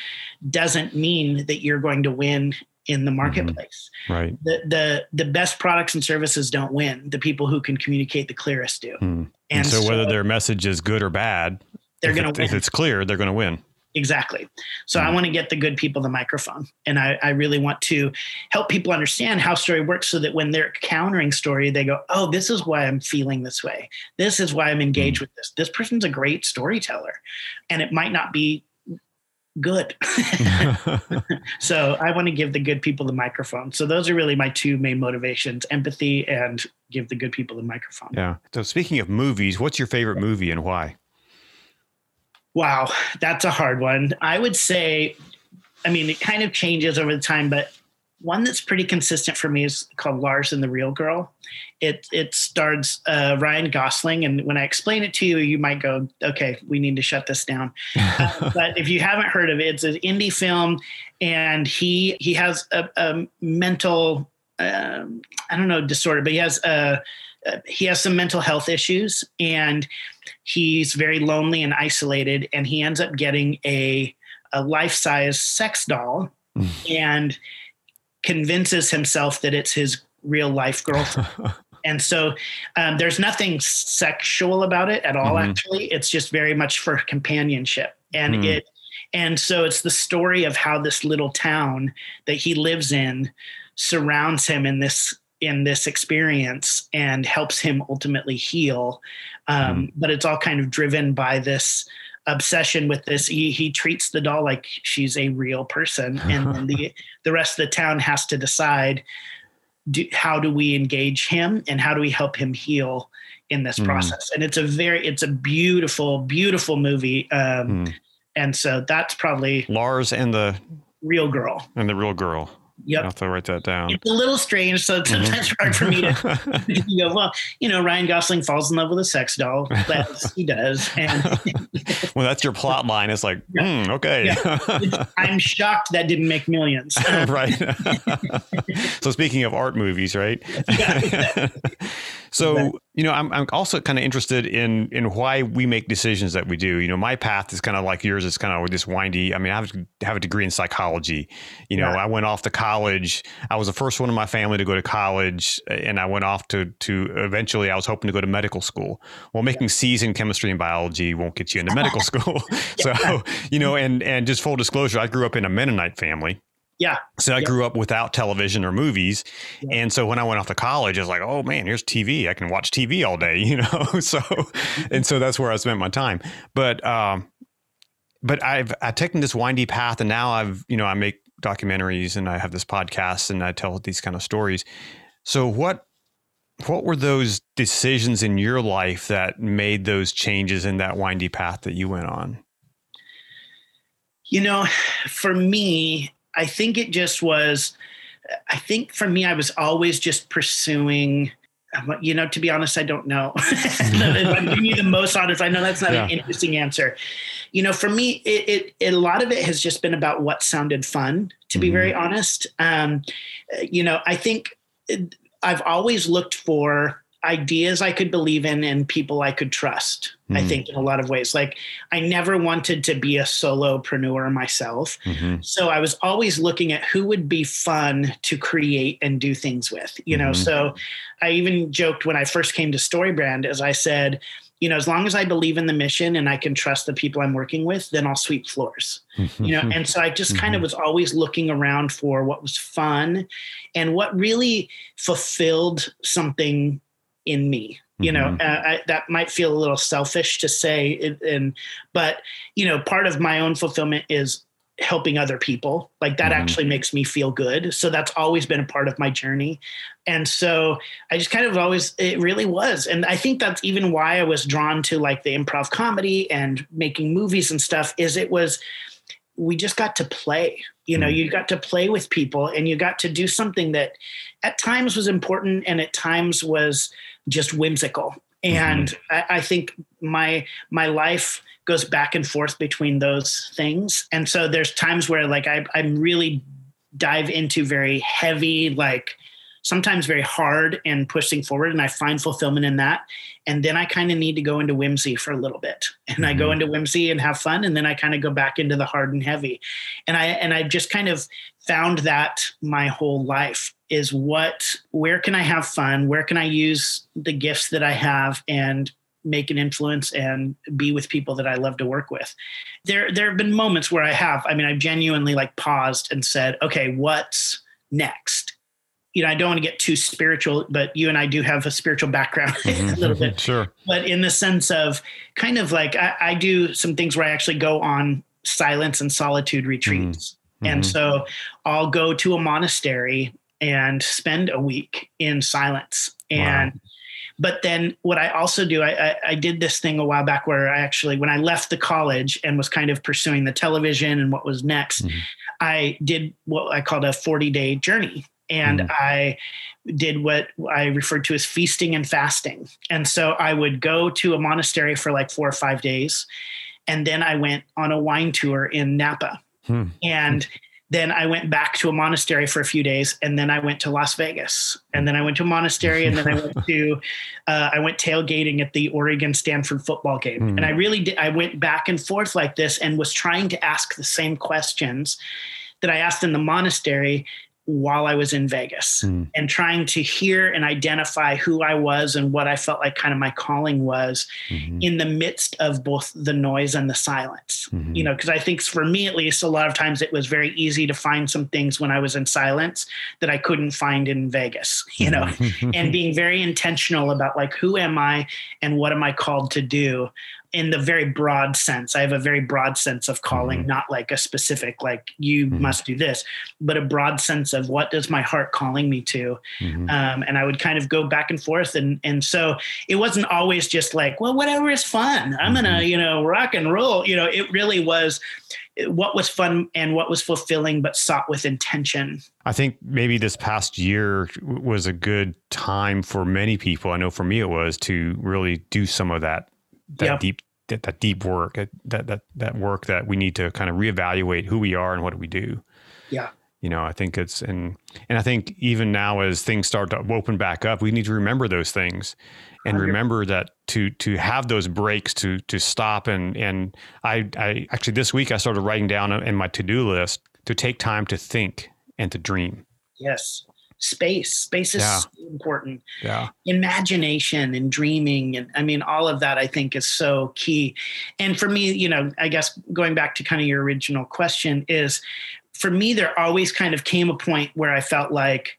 doesn't mean that you're going to win in the marketplace. Right. The, the the best products and services don't win. The people who can communicate the clearest do. Mm. And, so, whether their message is good or bad, they're going to win. if it's clear, they're going to win. Exactly. So I Mhm. want to get the good people the microphone. And I, I really want to help people understand how story works so that when they're countering story, they go, oh, this is why I'm feeling this way. This is why I'm engaged with this. This person's a great storyteller. And it might not be good. so I want to give the good people the microphone. So those are really my two main motivations empathy and give the good people the microphone. yeah. So speaking of movies, what's your favorite movie and why? Wow, that's a hard one. I would say, I mean, it kind of changes over the time, but one that's pretty consistent for me is called Lars and the Real Girl. It it stars uh, Ryan Gosling, and when I explain it to you, you might go, "Okay, we need to shut this down." Uh, but if you haven't heard of it, it's an indie film, and he he has a, a mental, um, I don't know, disorder, but he has a uh, he has some mental health issues, and he's very lonely and isolated, and he ends up getting a a life size sex doll, Mm. and convinces himself that it's his real life girlfriend. And so um, there's nothing sexual about it at all. Mhm. Actually, it's just very much for companionship, and Hmm. it and so it's the story of how this little town that he lives in surrounds him in this in this experience and helps him ultimately heal. Um, But it's all kind of driven by this obsession with this. He, he treats the doll like she's a real person, and then the the rest of the town has to decide do, how do we engage him and how do we help him heal in this Mm. process. And it's a very it's a beautiful beautiful movie. Um, Mm. And so that's probably Lars and the real girl. and the real girl. Yep. I'll have to write that down. It's a little strange, so it's sometimes hard for me to you go, well, you know, Ryan Gosling falls in love with a sex doll, as he does. And well, that's your plot line. It's like, hmm, okay. I'm shocked that didn't make millions. right. so speaking of art movies, right? Yeah. so you know, I'm I'm also kind of interested in in why we make decisions that we do. You know, my path is kind of like yours. It's kind of this windy. I mean, I have, have a degree in psychology. You know, Yeah. I went off to college. I was the first one in my family to go to college, and I went off to to eventually. I was hoping to go to medical school. Well, making C's in chemistry and biology won't get you into medical school. so you know, and and just full disclosure, I grew up in a Mennonite family. Yeah, So I Yeah. grew up without television or movies. Yeah. And so when I went off to college, I was like, oh man, here's TV. I can watch TV all day, you know? so, and so that's where I spent my time. But, um, but I've, I've taken this windy path and now I've, you know, I make documentaries and I have this podcast and I tell these kind of stories. So what, what were those decisions in your life that made those changes in that windy path that you went on? you know, for me, I think it just was. I think for me, I was always just pursuing. You know, to be honest, I don't know. I'm giving you the most honest, I know that's not an interesting answer. You know, for me, it, it, a lot of it has just been about what sounded fun. To be Mhm. very honest, um, you know, I think I've always looked for ideas I could believe in and people I could trust. I Mhm. think in a lot of ways, like I never wanted to be a solopreneur myself. Mm-hmm. So I was always looking at who would be fun to create and do things with, you know. Mhm. So I even joked when I first came to StoryBrand, as I said, you know, as long as I believe in the mission and I can trust the people I'm working with, then I'll sweep floors. you know, and so I just kind of mm-hmm. was always looking around for what was fun and what really fulfilled something in me. You know, mm-hmm. uh, I, that might feel a little selfish to say, and but you know, part of my own fulfillment is helping other people like that mm-hmm. actually makes me feel good so that's always been a part of my journey and so i just kind of always it really was and i think that's even why i was drawn to like the improv comedy and making movies and stuff is it was we just got to play you know mm-hmm. you got to play with people and you got to do something that at times was important and at times was just whimsical and mm-hmm. I, I think my my life goes back and forth between those things. And so there's times where like I, I'm really dive into very heavy, like sometimes very hard and pushing forward. And I find fulfillment in that. And then I kind of need to go into whimsy for a little bit. And mm-hmm. I go mm-hmm. into whimsy and have fun. And then I kind of go back into the hard and heavy. And I and I just kind of found that my whole life is what where can I have fun? Where can I use the gifts that I have and make an influence and be with people that I love to work with. There there have been moments where I have, I mean, I've genuinely like paused and said, okay, what's next? You know, I don't want to get too spiritual, but you and I do have a spiritual background mm-hmm. a little bit. Sure. But in the sense of kind of like I, I, do some things where I actually go on silence and solitude retreats. Mm-hmm. And so I'll go to a monastery and spend a week in silence and wow but then what I also do, I, I, I, did this thing a while back where I actually, when I left the college and was kind of pursuing the television and what was next, mm-hmm. I did what I called a 40 day journey. And mm-hmm. I did what I referred to as feasting and fasting. And so I would go to a monastery for like four or five days. And then I went on a wine tour in Napa. Hmm. And then I went back to a monastery for a few days, and then I went to Las Vegas, and then I went to a monastery, and then I went to uh, I went tailgating at the Oregon Stanford football game, mm. and I really did. I went back and forth like this, and was trying to ask the same questions that I asked in the monastery while I was in Vegas mm. and trying to hear and identify who I was and what I felt like kind of my calling was mm-hmm. in the midst of both the noise and the silence. Mm-hmm. You know, because I think for me at least, a lot of times it was very easy to find some things when I was in silence that I couldn't find in Vegas, you know, mm-hmm. and being very intentional about like, who am I and what am I called to do? In the very broad sense. I have a very broad sense of calling, mm-hmm. not like a specific, like you mm-hmm. must do this, but a broad sense of what does my heart calling me to. Mm-hmm. Um, and I would kind of go back and forth. And, and so it wasn't always just like, well, whatever is fun. I'm going to, mm-hmm. you know, rock and roll. You know, it really was what was fun and what was fulfilling, but sought with intention. I think maybe this past year was a good time for many people. I know for me it was to really do some of that that yep. deep that, that deep work, that that that work that we need to kind of reevaluate who we are and what we do. Yeah. You know, I think it's and and I think even now as things start to open back up, we need to remember those things and remember that to to have those breaks to to stop and and I I actually this week I started writing down in my to-do list to take time to think and to dream. Yes space. Space is yeah. so important. Yeah. Imagination and dreaming and i mean all of that i think is so key. And for me you know i guess going back to kind of your original question is for me there always kind of came a point where i felt like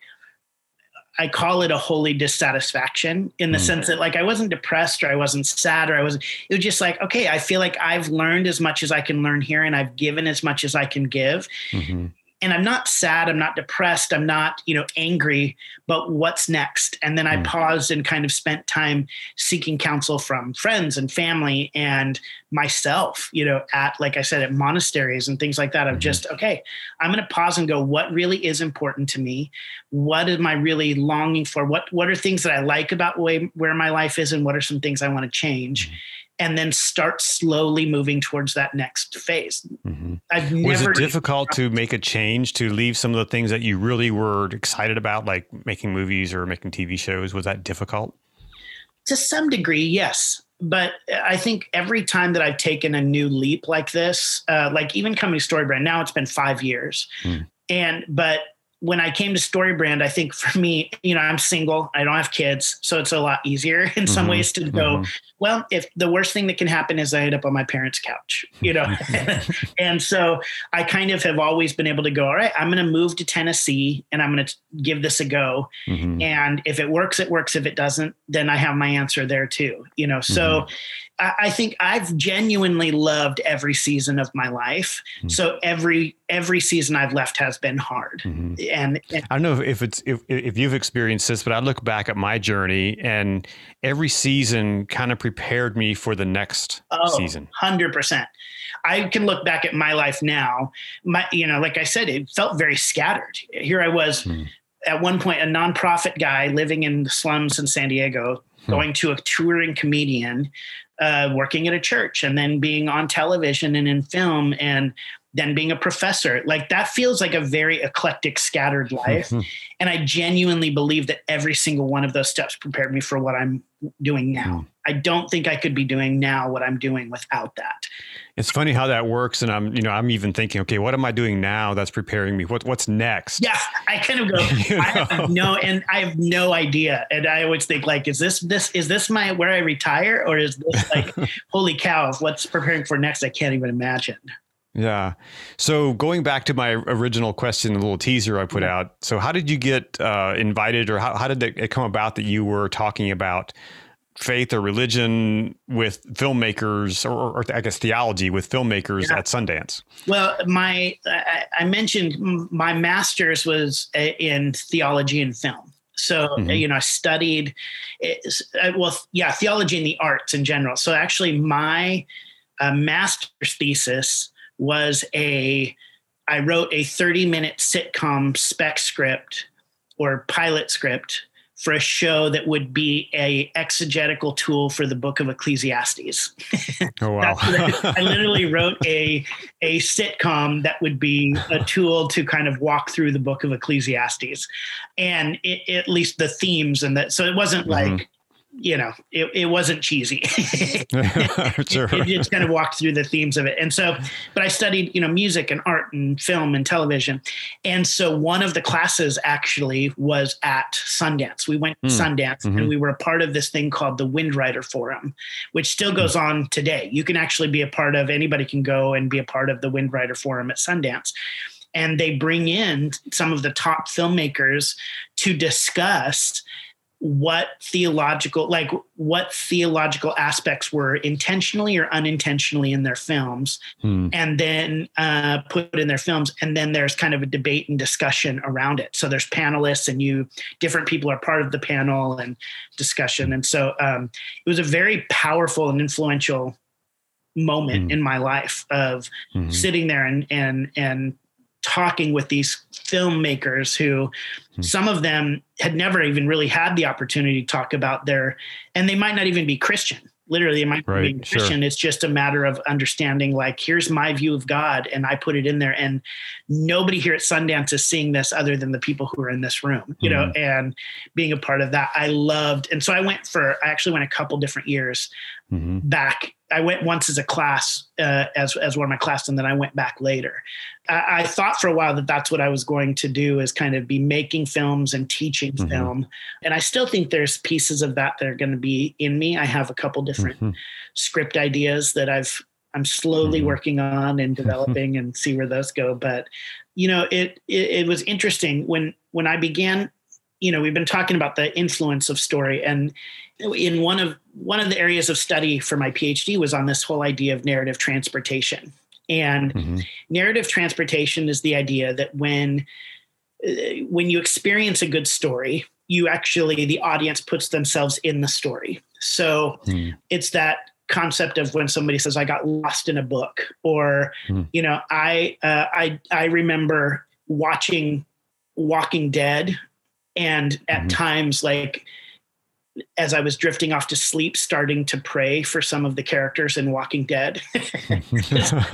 I call it a holy dissatisfaction in the mm. sense that like I wasn't depressed or I wasn't sad or I wasn't it was just like okay I feel like I've learned as much as I can learn here and I've given as much as I can give. Mm-hmm and I'm not sad, I'm not depressed, I'm not, you know, angry, but what's next? And then I mm. paused and kind of spent time seeking counsel from friends and family and myself, you know, at like I said, at monasteries and things like that. Of mm-hmm. just, okay, I'm gonna pause and go, what really is important to me? What am I really longing for? What what are things that I like about way where my life is and what are some things I want to change? And then start slowly moving towards that next phase. Mm-hmm. I've was it difficult to make a change to leave some of the things that you really were excited about, like making movies or making TV shows? Was that difficult? To some degree, yes. But I think every time that I've taken a new leap like this, uh, like even coming to Storybrand, now it's been five years, mm. and but when I came to StoryBrand, I think for me, you know, I'm single, I don't have kids, so it's a lot easier in some mm-hmm. ways to go, mm-hmm. well, if the worst thing that can happen is I end up on my parents' couch, you know. and so I kind of have always been able to go, all right, I'm going to move to Tennessee and I'm going to give this a go. Mm-hmm. And if it works, it works. If it doesn't, then I have my answer there too, you know. So mm-hmm. I think I've genuinely loved every season of my life. Mm-hmm. So every every season I've left has been hard. Mm-hmm. And, and, I don't know if it's if if you've experienced this, but I look back at my journey and every season kind of prepared me for the next oh, season. Hundred percent. I can look back at my life now. My, you know, like I said, it felt very scattered. Here I was. Mm-hmm. At one point, a nonprofit guy living in the slums in San Diego, hmm. going to a touring comedian uh, working at a church and then being on television and in film. And then being a professor. Like that feels like a very eclectic, scattered life. Mm-hmm. And I genuinely believe that every single one of those steps prepared me for what I'm doing now. Mm. I don't think I could be doing now what I'm doing without that. It's funny how that works, and I'm, you know, I'm even thinking, okay, what am I doing now that's preparing me? What, what's next? Yeah, I kind of go, I have no, and I have no idea, and I always think, like, is this this is this my where I retire, or is this like, holy cow, what's preparing for next? I can't even imagine. Yeah. So going back to my original question, a little teaser I put yeah. out. So how did you get uh, invited, or how, how did it come about that you were talking about faith or religion with filmmakers, or, or I guess theology with filmmakers yeah. at Sundance? Well, my I, I mentioned my master's was uh, in theology and film. So mm-hmm. you know, I studied uh, well, yeah, theology and the arts in general. So actually, my uh, master's thesis was a I wrote a 30 minute sitcom spec script or pilot script for a show that would be a exegetical tool for the book of Ecclesiastes. Oh wow. I literally wrote a a sitcom that would be a tool to kind of walk through the book of Ecclesiastes and it, at least the themes and that so it wasn't mm-hmm. like you know, it, it wasn't cheesy. sure. it, just kind of walked through the themes of it. And so, but I studied, you know, music and art and film and television. And so one of the classes actually was at Sundance. We went mm. Sundance mm-hmm. and we were a part of this thing called the Windrider Forum, which still goes mm. on today. You can actually be a part of, anybody can go and be a part of the Windrider Forum at Sundance and they bring in some of the top filmmakers to discuss what theological like what theological aspects were intentionally or unintentionally in their films hmm. and then uh, put in their films and then there's kind of a debate and discussion around it so there's panelists and you different people are part of the panel and discussion and so um, it was a very powerful and influential moment hmm. in my life of hmm. sitting there and and and talking with these filmmakers who hmm. some of them had never even really had the opportunity to talk about their and they might not even be christian literally it might right, be christian sure. it's just a matter of understanding like here's my view of god and i put it in there and nobody here at sundance is seeing this other than the people who are in this room you mm-hmm. know and being a part of that i loved and so i went for i actually went a couple different years mm-hmm. back I went once as a class, uh, as as one of my class, and then I went back later. I, I, thought for a while that that's what I was going to do, is kind of be making films and teaching mm-hmm. film. And I still think there's pieces of that that are going to be in me. I have a couple different mm-hmm. script ideas that I've I'm slowly mm-hmm. working on and developing, and see where those go. But you know, it, it it was interesting when when I began. You know, we've been talking about the influence of story, and in one of one of the areas of study for my PhD was on this whole idea of narrative transportation. And mm-hmm. narrative transportation is the idea that when uh, when you experience a good story, you actually the audience puts themselves in the story. So mm. it's that concept of when somebody says I got lost in a book or mm. you know I uh, I I remember watching Walking Dead and at mm-hmm. times like as I was drifting off to sleep, starting to pray for some of the characters in Walking Dead.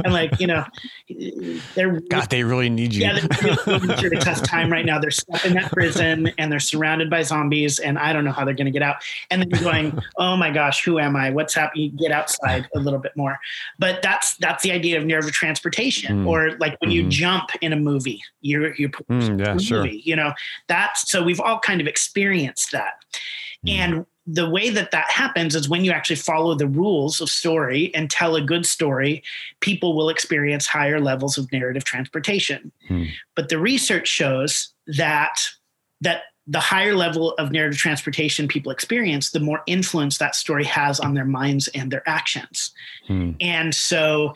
I'm like, you know, they're God, they really need you. Yeah, they're going through a tough time right now. They're stuck in that prison and they're surrounded by zombies, and I don't know how they're going to get out. And then you're going, oh my gosh, who am I? What's happening? Get outside a little bit more. But that's that's the idea of narrative transportation, mm. or like when mm-hmm. you jump in a movie, you're you're mm, yeah, sure. movie. You know, that's so we've all kind of experienced that. Mm. And the way that that happens is when you actually follow the rules of story and tell a good story, people will experience higher levels of narrative transportation. Hmm. But the research shows that that the higher level of narrative transportation people experience, the more influence that story has on their minds and their actions. Hmm. And so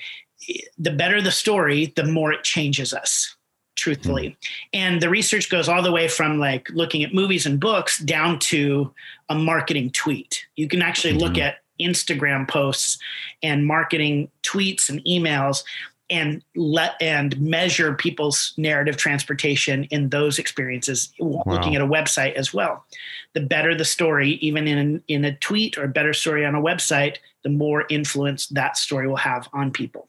the better the story, the more it changes us truthfully. Mm. And the research goes all the way from like looking at movies and books down to a marketing tweet. You can actually mm-hmm. look at Instagram posts and marketing tweets and emails and let and measure people's narrative transportation in those experiences wow. looking at a website as well the better the story even in in a tweet or a better story on a website the more influence that story will have on people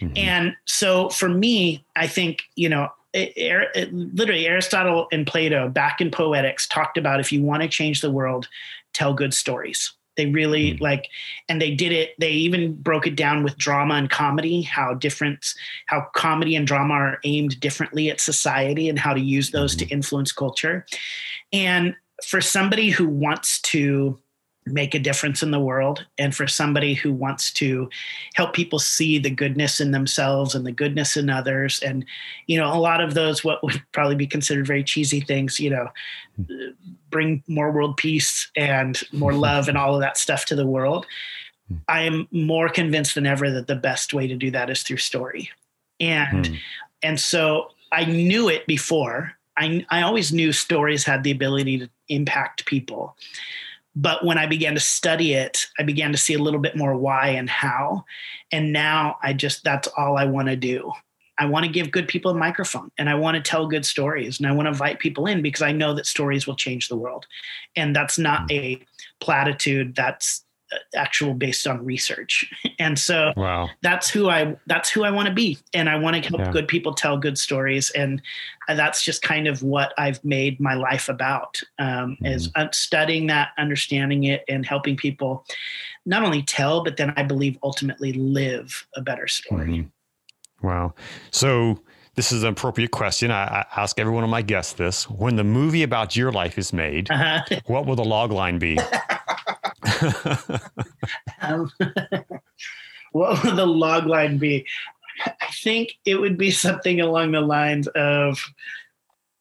mm-hmm. and so for me i think you know it, it, literally Aristotle and Plato back in Poetics talked about if you want to change the world, tell good stories. They really mm. like, and they did it. They even broke it down with drama and comedy, how different, how comedy and drama are aimed differently at society and how to use those to hmm. influence culture. And for somebody who wants to make a difference in the world. And for somebody who wants to help people see the goodness in themselves and the goodness in others. And you know a lot of those what would probably be considered very cheesy things you know bring more world peace and more love and all of that stuff to the world. I am more convinced than ever that the best way to do that is through story. And mm. and so i knew it before. I, I always knew stories had the ability to impact people but when I began to study it, I began to see a little bit more why and how. And now I just, that's all I want to do. I want to give good people a microphone and I want to tell good stories and I want to invite people in because I know that stories will change the world. And that's not hmm. a platitude. That's actual based on research and so wow. that's who i that's who i want to be and i want to help yeah. good people tell good stories and that's just kind of what i've made my life about um, mm-hmm. is studying that understanding it and helping people not only tell but then i believe ultimately live a better story mm-hmm. wow so this is an appropriate question. I, I, ask every one of my guests this. When the movie about your life is made, uh-huh. what will the log line be? um, what would the log line be? I think it would be something along the lines of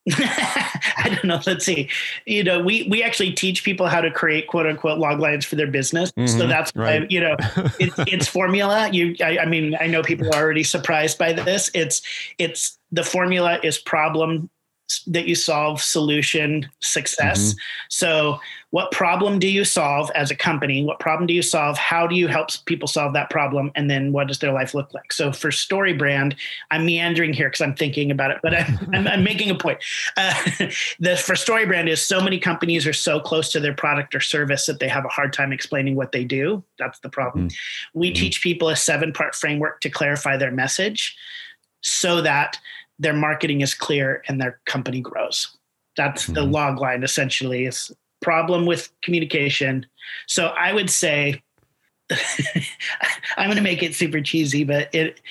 I don't know. Let's see. You know, we we actually teach people how to create quote unquote log lines for their business. Mm-hmm, so that's right. why, you know, it's it's formula. You, I, I mean, I know people are already surprised by this. It's it's the formula is problem that you solve solution success. Mm-hmm. so what problem do you solve as a company? What problem do you solve? How do you help people solve that problem? And then what does their life look like? So for story brand i'm meandering here because i'm thinking about it but i'm, I'm, I'm making a point. Uh, the for story brand is so many companies are so close to their product or service that they have a hard time explaining what they do. That's the problem. Mm-hmm. we mm-hmm. teach people a seven part framework to clarify their message so that their marketing is clear and their company grows. That's mm-hmm. the log line essentially is problem with communication. So I would say I'm going to make it super cheesy, but it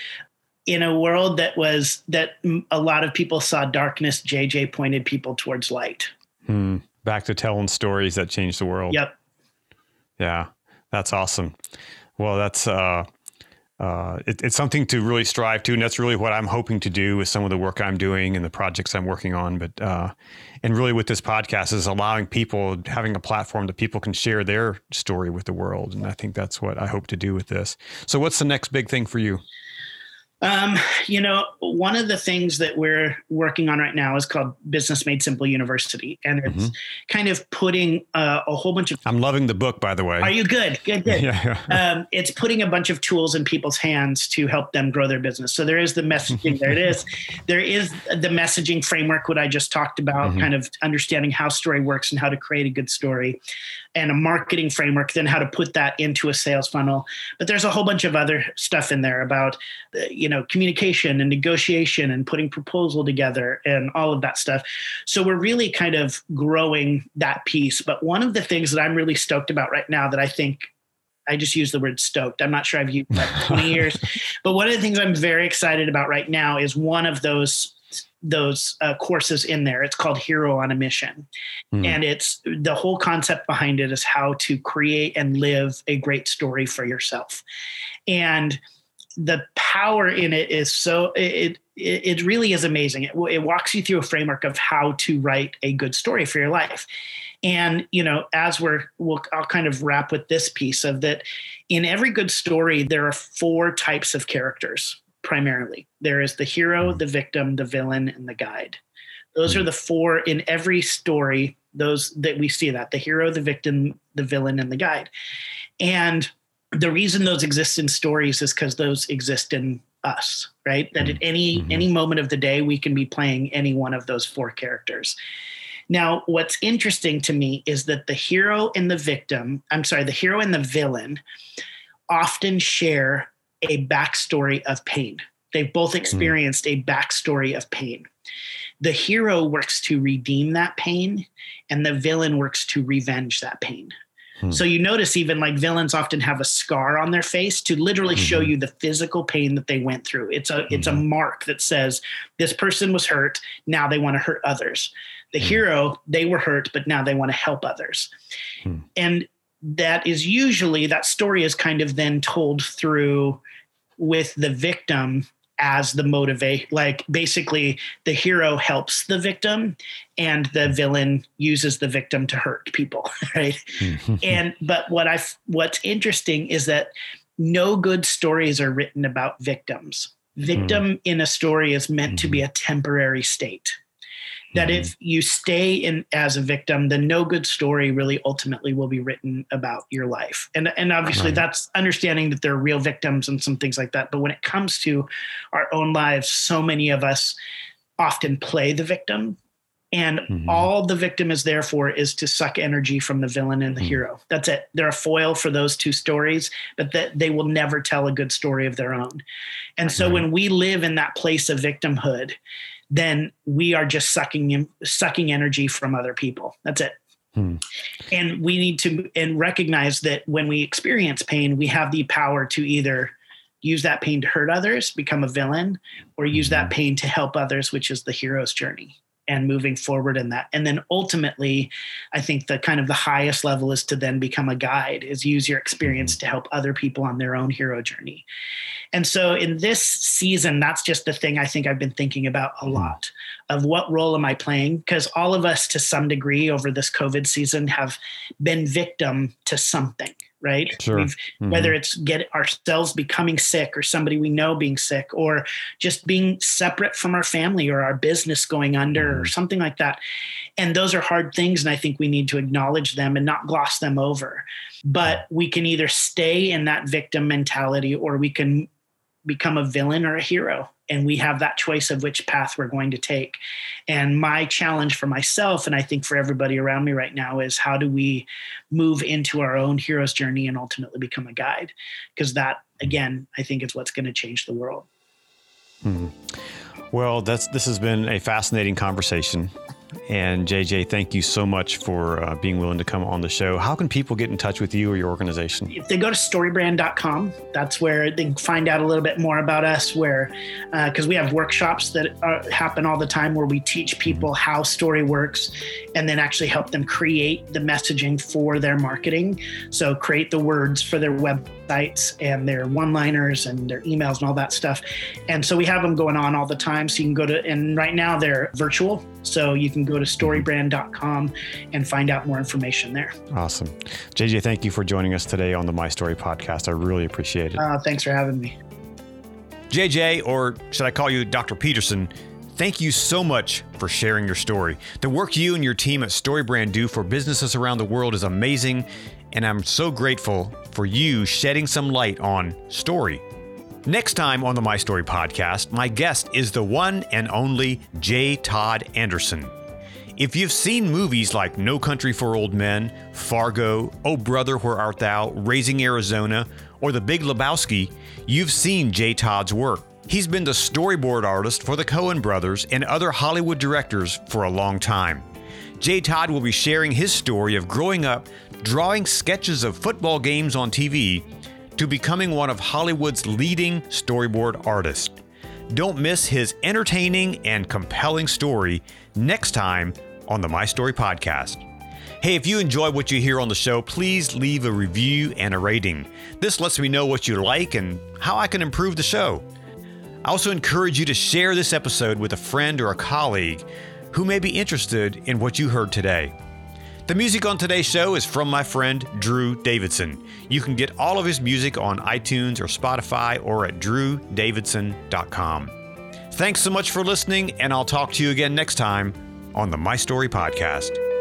in a world that was that a lot of people saw darkness, JJ pointed people towards light. Hmm. Back to telling stories that changed the world. Yep. Yeah, that's awesome. Well, that's uh, uh, it, it's something to really strive to, and that's really what I'm hoping to do with some of the work I'm doing and the projects I'm working on. But uh, and really, with this podcast, is allowing people having a platform that people can share their story with the world, and I think that's what I hope to do with this. So, what's the next big thing for you? Um, you know, one of the things that we're working on right now is called Business Made Simple University, and it's mm-hmm. kind of putting uh, a whole bunch of. I'm loving the book, by the way. Are you good? Good, good. yeah, yeah. Um, it's putting a bunch of tools in people's hands to help them grow their business. So there is the messaging. there it is. There is the messaging framework, what I just talked about, mm-hmm. kind of understanding how story works and how to create a good story. And a marketing framework, then how to put that into a sales funnel. But there's a whole bunch of other stuff in there about, uh, you know, communication and negotiation and putting proposal together and all of that stuff. So we're really kind of growing that piece. But one of the things that I'm really stoked about right now that I think I just use the word stoked. I'm not sure I've used that 20 years, but one of the things I'm very excited about right now is one of those those uh, courses in there. It's called Hero on a Mission. Mm. And it's the whole concept behind it is how to create and live a great story for yourself. And the power in it is so it it, it really is amazing. It, it walks you through a framework of how to write a good story for your life. And you know, as we're we'll I'll kind of wrap with this piece of that in every good story there are four types of characters primarily. There is the hero, mm-hmm. the victim, the villain, and the guide. Those are mm-hmm. the four in every story, those that we see that the hero, the victim, the villain, and the guide. And the reason those exist in stories is because those exist in us, right? That at any mm-hmm. any moment of the day we can be playing any one of those four characters. Now, what's interesting to me is that the hero and the victim, I'm sorry, the hero and the villain often share a backstory of pain. They've both hmm. experienced mm. a backstory of pain. The hero works to redeem that pain, and the villain works to revenge that pain. Hmm. So you notice even like villains often have a scar on their face to literally mm-hmm. show you the physical pain that they went through. It's a mm-hmm. it's a mm-hmm. mark that says this person was hurt, now they want to hurt others. The mm-hmm. hero, they were hurt, but now they want to help others. Hmm. And that is usually that story is kind of then told through with the victim as the motivate like basically the hero helps the victim and the villain uses the victim to hurt people right and but what i what's interesting is that no good stories are written about victims victim mm. in a story is meant mm-hmm. to be mm-hmm. a temporary state that mm-hmm. if you stay in as a victim then no good story really ultimately will be written about your life and and obviously right. that's understanding that there are real victims and some things like that but when it comes to our own lives so many of us often play the victim and mm-hmm. all the victim is there for is to suck energy from the villain and the mm-hmm. hero that's it they're a foil for those two stories but that they will never tell a good story of their own and so when we live in that place of victimhood then we are just sucking sucking energy from other people. That's it. Hmm. And we need to and recognize that when we experience pain, we have the power to either use that pain to hurt others, become a villain, or use that mm-hmm. pain to help others, which is the hero's journey and moving forward in that. And then ultimately, I think the kind of the highest level is to then become a guide, is use your experience mm-hmm. to help other people on their own hero journey. And so in this season, that's just the thing I think I've been thinking about a hmm. lot of what role am I playing? Because all of us, to some degree, over this COVID season, have been victim to something, right? Sure. Mm-hmm. Whether it's get ourselves becoming sick or somebody we know being sick or just being separate from our family or our business going under mm-hmm. or something like that. And those are hard things. And I think we need to acknowledge them and not gloss them over. But we can either stay in that victim mentality or we can become a villain or a hero and we have that choice of which path we're going to take. And my challenge for myself and i think for everybody around me right now is how do we move into our own hero's journey and ultimately become a guide? Because that again i think is what's going to change the world. Hmm. well that's this has been a fascinating conversation and JJ, thank you so much for uh, being willing to come on the show. How can people get in touch with you or your organization? If they go to storybrand.com, that's where they can find out a little bit more about us. Where, because uh, we have workshops that are, happen all the time where we teach people how story works and then actually help them create the messaging for their marketing. So, create the words for their websites and their one liners and their emails and all that stuff. And so, we have them going on all the time. So, you can go to, and right now they're virtual. So, you can go to storybrand.com and find out more information there. Awesome. JJ, thank you for joining us today on the My Story podcast. I really appreciate it. Uh, thanks for having me. JJ, or should I call you Dr. Peterson? Thank you so much for sharing your story. The work you and your team at StoryBrand do for businesses around the world is amazing, and I'm so grateful for you shedding some light on story. Next time on the My Story podcast, my guest is the one and only J. Todd Anderson. If you've seen movies like No Country for Old Men, Fargo, Oh Brother, Where Art Thou, Raising Arizona, or The Big Lebowski, you've seen J. Todd's work. He's been the storyboard artist for the Coen brothers and other Hollywood directors for a long time. J. Todd will be sharing his story of growing up drawing sketches of football games on TV to becoming one of Hollywood's leading storyboard artists. Don't miss his entertaining and compelling story next time on the My Story Podcast. Hey, if you enjoy what you hear on the show, please leave a review and a rating. This lets me know what you like and how I can improve the show. I also encourage you to share this episode with a friend or a colleague who may be interested in what you heard today. The music on today's show is from my friend Drew Davidson. You can get all of his music on iTunes or Spotify or at drewdavidson.com. Thanks so much for listening, and I'll talk to you again next time on the My Story Podcast.